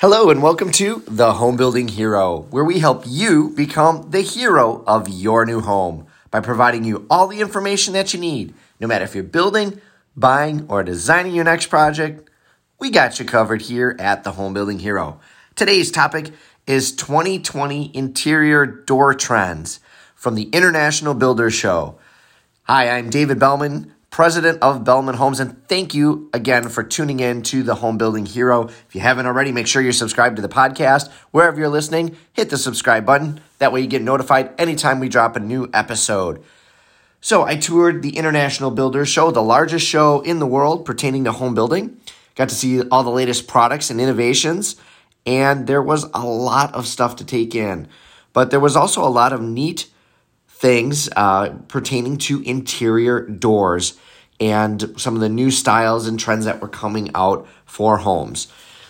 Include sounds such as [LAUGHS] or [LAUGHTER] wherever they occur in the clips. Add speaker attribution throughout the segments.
Speaker 1: Hello, and welcome to The Home Building Hero, where we help you become the hero of your new home by providing you all the information that you need. No matter if you're building, buying, or designing your next project, we got you covered here at The Home Building Hero. Today's topic is 2020 interior door trends from the International Builder Show. Hi, I'm David Bellman, president of Bellman Homes, and thank you again for tuning in to the Home Building Hero. If you haven't already, make sure you're subscribed to the podcast. Wherever you're listening, hit the subscribe button. That way you get notified anytime we drop a new episode. So, I toured the International Builder Show, the largest show in the world pertaining to home building. Got to see all the latest products and innovations, and there was a lot of stuff to take in. But there was also a lot of neat things uh, pertaining to interior doors and some of the new styles and trends that were coming out for homes.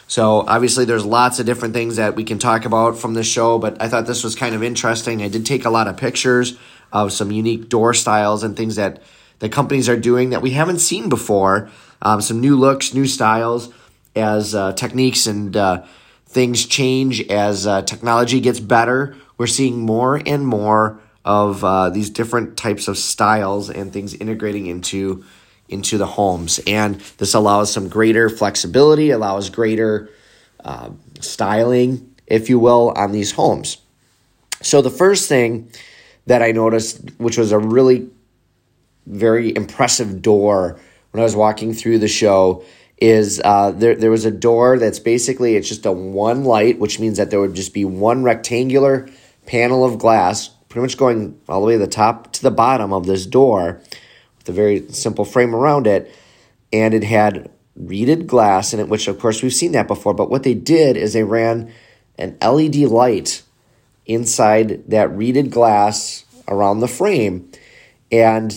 Speaker 1: So, obviously, there's lots of different things that we can talk about from this show, but I thought this was kind of interesting. I did take a lot of pictures of some unique door styles and things that the companies are doing that we haven't seen before. Um, some new looks, new styles as uh, techniques and uh, things change, as uh, technology gets better. We're seeing more and more of uh, these different types of styles and things integrating into into the homes. And this allows some greater flexibility allows greater uh, styling if you will on these homes. So the first thing that i noticed which was a really very impressive door when i was walking through the show is uh, there, there was a door that's basically it's just a one light which means that there would just be one rectangular panel of glass pretty much going all the way to the top to the bottom of this door with a very simple frame around it. And it had reeded glass in it, which of course we've seen that before. But what they did is they ran an LED light inside that reeded glass around the frame. And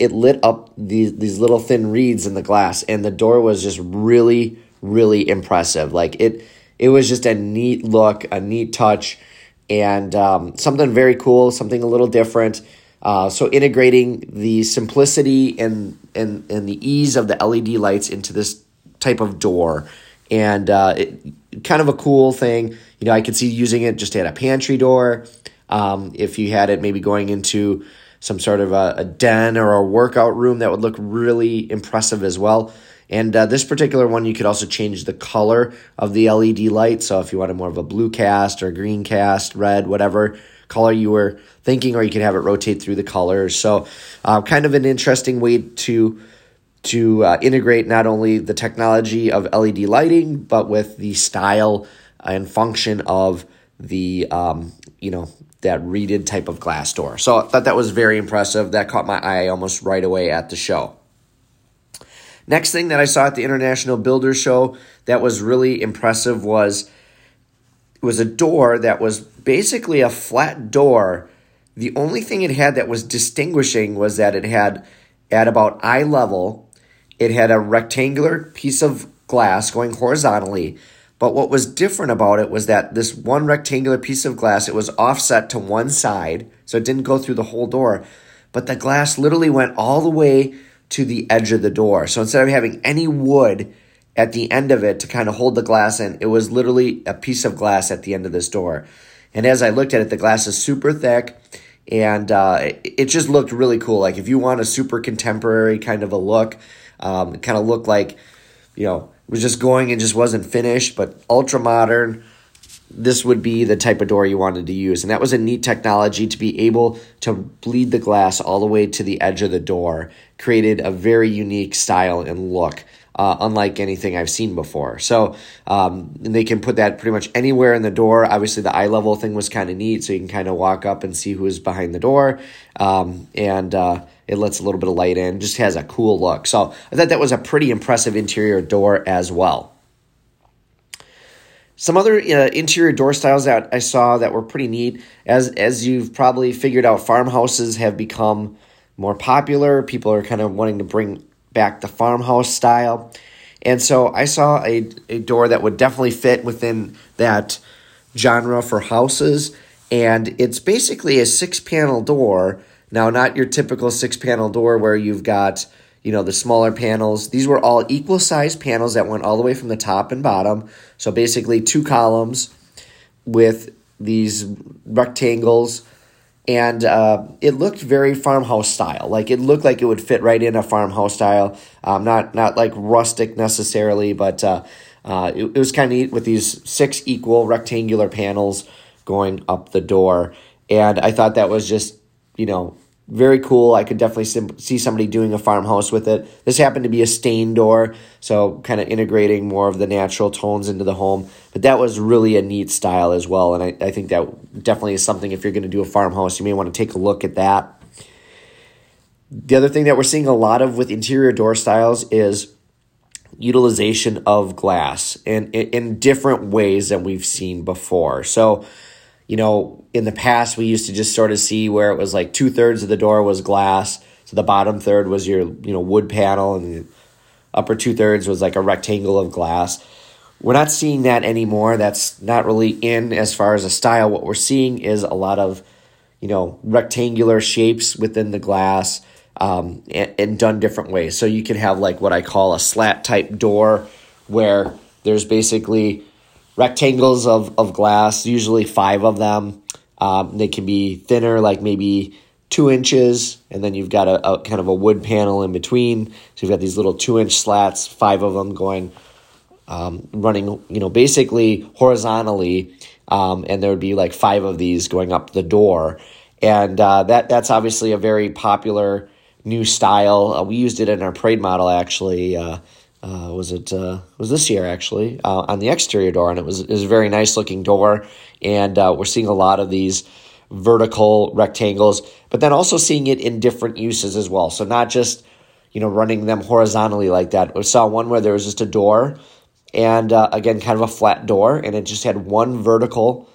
Speaker 1: it lit up these, these little thin reeds in the glass. And the door was just really, really impressive. Like it, it was just a neat look, a neat touch and um, something very cool, something a little different. Uh, so integrating the simplicity and, and and the ease of the LED lights into this type of door, and uh, it, kind of a cool thing. You know, I could see using it just at a pantry door. Um, if you had it maybe going into some sort of a, a den or a workout room, that would look really impressive as well. And uh, this particular one, you could also change the color of the LED light. So if you wanted more of a blue cast or green cast, red, whatever color you were thinking, or you could have it rotate through the colors. So uh, kind of an interesting way to to uh, integrate not only the technology of LED lighting, but with the style and function of the um, you know that reeded type of glass door. So I thought that was very impressive. That caught my eye almost right away at the show. Next thing that I saw at the International Builder Show that was really impressive was was a door that was basically a flat door. The only thing it had that was distinguishing was that it had at about eye level, it had a rectangular piece of glass going horizontally. But what was different about it was that this one rectangular piece of glass, it was offset to one side, so it didn't go through the whole door. But the glass literally went all the way to the edge of the door. So instead of having any wood at the end of it to kind of hold the glass in, it was literally a piece of glass at the end of this door. And as I looked at it, the glass is super thick and uh, it, just looked really cool. Like if you want a super contemporary kind of a look, um, it kind of looked like, you know, it was just going and just wasn't finished, but ultra modern this would be the type of door you wanted to use. And that was a neat technology to be able to bleed the glass all the way to the edge of the door, created a very unique style and look. Uh, unlike anything I've seen before. So um, they can put that pretty much anywhere in the door. Obviously, the eye level thing was kind of neat, so you can kind of walk up and see who is behind the door, um, and uh, it lets a little bit of light in. Just has a cool look. So I thought that was a pretty impressive interior door as well. Some other uh, interior door styles that I saw that were pretty neat, as as you've probably figured out, farmhouses have become more popular. People are kind of wanting to bring back the farmhouse style, and so I saw a a door that would definitely fit within that genre for houses, and it's basically a six panel door. Now, not your typical six panel door where you've got you know, the smaller panels. These were all equal sized panels that went all the way from the top and bottom. So basically, two columns with these rectangles. And uh, it looked very farmhouse style. Like it looked like it would fit right in a farmhouse style. Um, not not like rustic necessarily, but uh, uh, it, it was kind of neat with these six equal rectangular panels going up the door. And I thought that was just you know very cool. I could definitely see somebody doing a farmhouse with it. This happened to be a stain door, so kind of integrating more of the natural tones into the home. But that was really a neat style as well, and I, I think that definitely is something if you're going to do a farmhouse, you may want to take a look at that. The other thing that we're seeing a lot of with interior door styles is utilization of glass in, in different ways than we've seen before. So, you know, in the past, we used to just sort of see where it was like two thirds of the door was glass. So the bottom third was your, you know, wood panel and the upper two thirds was like a rectangle of glass. We're not seeing that anymore. That's not really in as far as a style. What we're seeing is a lot of, you know, rectangular shapes within the glass um, and, and done different ways. So you can have like what I call a slat type door where there's basically rectangles of, of glass, usually five of them. Um, they can be thinner, like maybe two inches, and then you've got a, a, kind of a wood panel in between. So you've got these little two inch slats, five of them going, um, running, you know, basically horizontally, um, and there would be like five of these going up the door, and uh, that that's obviously a very popular new style. Uh, we used it in our parade model actually. Uh, uh, was it uh, was this year actually uh, on the exterior door, and it was it was a very nice looking door, and uh, we're seeing a lot of these vertical rectangles, but then also seeing it in different uses as well. So not just you know running them horizontally like that. We saw one where there was just a door, and uh, again kind of a flat door, and it just had one vertical,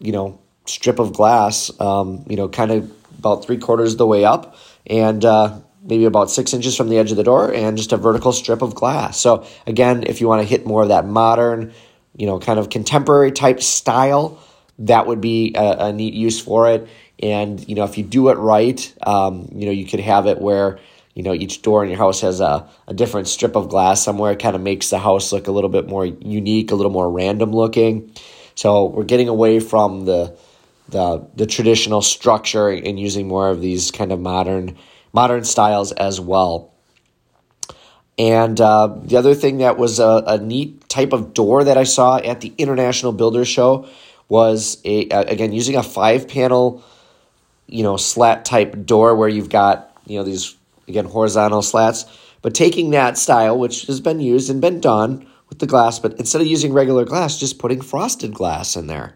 Speaker 1: you know, strip of glass, um, you know, kind of about three quarters of the way up, and uh, maybe about six inches from the edge of the door and just a vertical strip of glass. So again, if you want to hit more of that modern, you know, kind of contemporary type style, that would be a, a neat use for it. And you know, if you do it right, um, you know, you could have it where you know each door in your house has a, a different strip of glass somewhere. It kind of makes the house look a little bit more unique, a little more random looking. So we're getting away from the the the traditional structure and using more of these kind of modern modern styles as well. And uh, the other thing that was a, a, neat type of door that I saw at the International Builder Show was a, again using a five panel, you know, slat type door where you've got you know these again horizontal slats, but taking that style which has been used and been done with the glass, but instead of using regular glass, just putting frosted glass in there.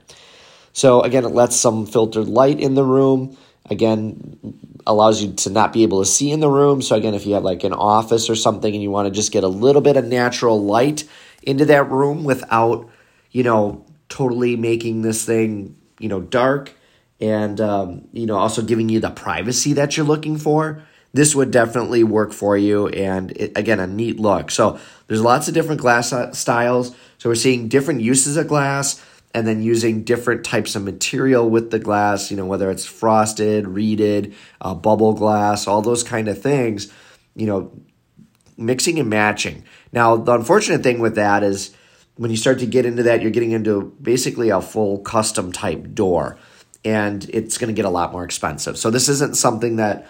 Speaker 1: So again, it lets some filtered light in the room. Again, allows you to not be able to see in the room. So again, if you have like an office or something and you want to just get a little bit of natural light into that room without, you know, totally making this thing, you know, dark and um, you know also giving you the privacy that you're looking for this would definitely work for you and it, again a neat look. So there's lots of different glass styles. So we're seeing different uses of glass and then using different types of material with the glass, you know, whether it's frosted, reeded, uh, bubble glass, all those kind of things, you know, mixing and matching. Now, the unfortunate thing with that is when you start to get into that, you're getting into basically a full custom type door, and it's going to get a lot more expensive. So, this isn't something that,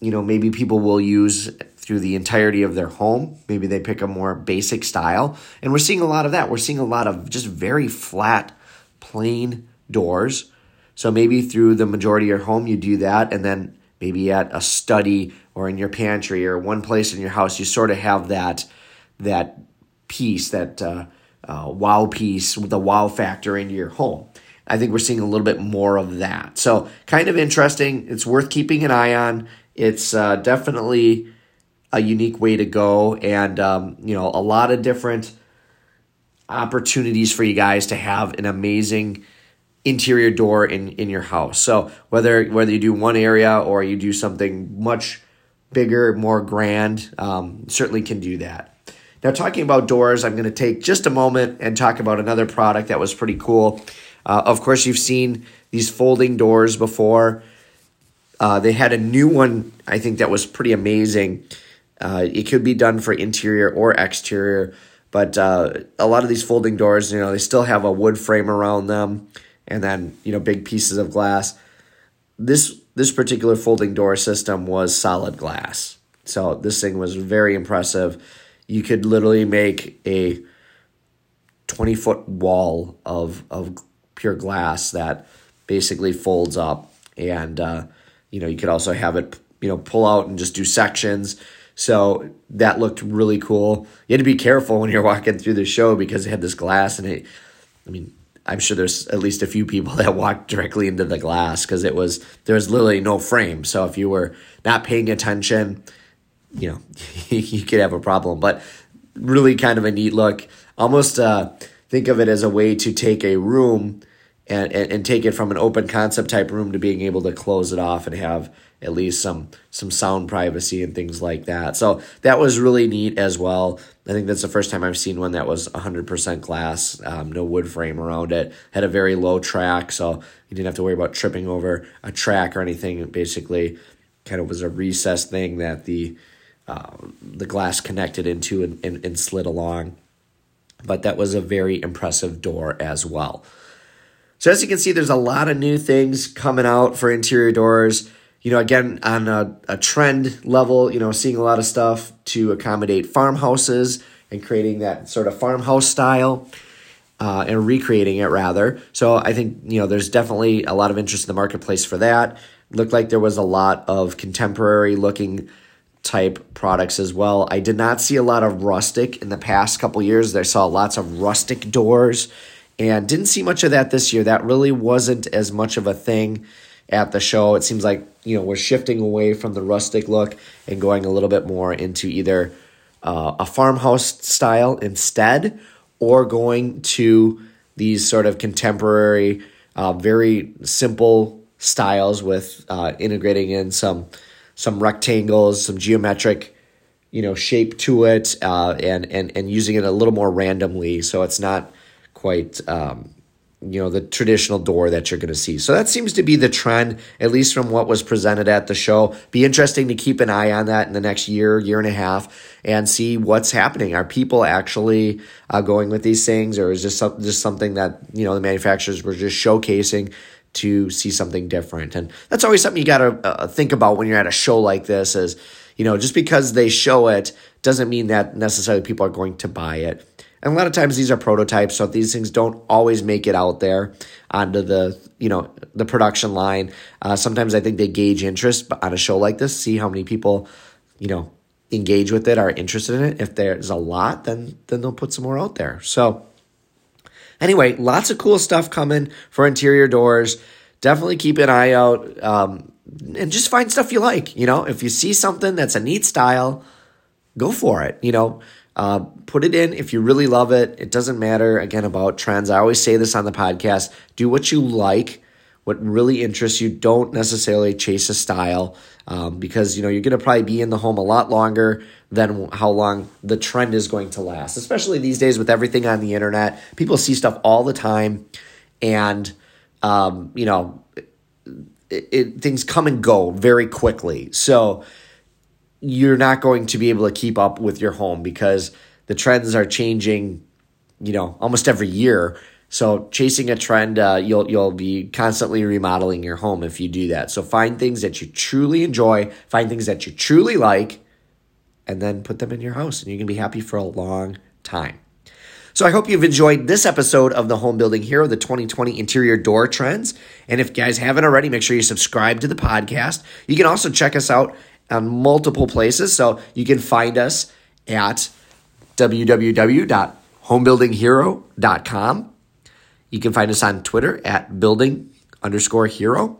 Speaker 1: you know, maybe people will use through the entirety of their home. Maybe they pick a more basic style. And we're seeing a lot of that. We're seeing a lot of just very flat plain doors. So maybe through the majority of your home, you do that. And then maybe at a study or in your pantry or one place in your house, you sort of have that, that piece, that uh, uh, wow piece with the wow factor into your home. I think we're seeing a little bit more of that. So, kind of interesting. It's worth keeping an eye on. It's uh, definitely a unique way to go, and um, you know, a lot of different opportunities for you guys to have an amazing interior door in in your house. So whether whether you do one area or you do something much bigger, more grand, um, certainly can do that. Now, talking about doors, I'm going to take just a moment and talk about another product that was pretty cool. Uh, of course, you've seen these folding doors before. Uh, they had a new one, I think, that was pretty amazing. Uh, it could be done for interior or exterior, but uh, a lot of these folding doors, you know, they still have a wood frame around them, and then you know big pieces of glass. This this particular folding door system was solid glass, so this thing was very impressive. You could literally make a twenty foot wall of of pure glass that basically folds up, and uh, you know you could also have it you know pull out and just do sections so that looked really cool. You had to be careful when you're walking through the show because it had this glass and it. I mean, I'm sure there's at least a few people [LAUGHS] that walked directly into the glass because it was there was literally no frame. So if you were not paying attention, you know, [LAUGHS] you could have a problem. But really, kind of a neat look. Almost uh, think of it as a way to take a room and, and, and take it from an open concept type room to being able to close it off and have at least some some sound privacy and things like that. So that was really neat as well. I think that's the first time I've seen one that was 100% glass, um, no wood frame around it. Had a very low track, so you didn't have to worry about tripping over a track or anything. It basically, kind of was a recessed thing that the uh, the glass connected into and, and, and slid along. But that was a very impressive door as well. So as you can see, there's a lot of new things coming out for interior doors you know, again, on a, a trend level, you know, seeing a lot of stuff to accommodate farmhouses and creating that sort of farmhouse style uh, and recreating it rather. So I think, you know, there's definitely a lot of interest in the marketplace for that. Looked like there was a lot of contemporary looking type products as well. I did not see a lot of rustic in the past couple years. I saw lots of rustic doors and didn't see much of that this year. That really wasn't as much of a thing at the show. It seems like you know we're shifting away from the rustic look and going a little bit more into either uh, a farmhouse style instead, or going to these sort of contemporary, uh, very simple styles with uh, integrating in some some rectangles, some geometric you know shape to it, uh, and and and using it a little more randomly, so it's not quite um, you know the traditional door that you're going to see. So that seems to be the trend at least from what was presented at the show. Be interesting to keep an eye on that in the next year year and a half and see what's happening. Are people actually uh, going with these things or is this some, just something that you know the manufacturers were just showcasing to see something different? And that's always something you got to uh, think about when you're at a show like this is you know just because they show it doesn't mean that necessarily people are going to buy it and a lot of times these are prototypes, so these things don't always make it out there onto the you know the production line. Uh, sometimes I think they gauge interest on a show like this, see how many people you know engage with it, are interested in it. If there's a lot, then then they'll put some more out there. So anyway, lots of cool stuff coming for interior doors. Definitely keep an eye out um, and just find stuff you like. You know, if you see something that's a neat style, go for it. You know uh, put it in if you really love it. It doesn't matter, again, about trends. I always say this on the podcast do what you like, what really interests you. Don't necessarily chase a style um, because you know you're going to probably be in the home a lot longer than how long the trend is going to last, especially these days with everything on the internet. People see stuff all the time, and um, you know, it, it, things come and go very quickly. So, you're not going to be able to keep up with your home because the trends are changing, you know, almost every year. So chasing a trend, uh, you'll you'll be constantly remodeling your home if you do that. So find things that you truly enjoy, find things that you truly like, and then put them in your house, and you can be happy for a long time. So I hope you've enjoyed this episode of the Home Building Hero, the 2020 interior door trends. And if you guys haven't already, make sure you subscribe to the podcast. You can also check us out on multiple places. So you can find us at www.homebuildinghero.com. You can find us on Twitter at building underscore hero.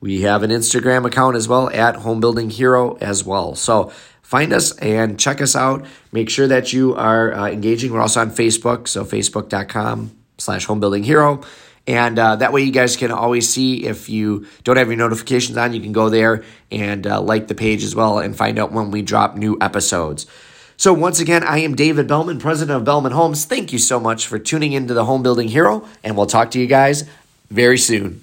Speaker 1: We have an Instagram account as well at homebuilding hero as well. So find us and check us out. Make sure that you are uh, engaging. We're also on Facebook, so facebook.com slash homebuilding hero. And uh, that way, you guys can always see if you don't have your notifications on, you can go there and uh, like the page as well and find out when we drop new episodes. So, once again, I am David Bellman, president of Bellman Homes. Thank you so much for tuning into the Home Building Hero, and we'll talk to you guys very soon.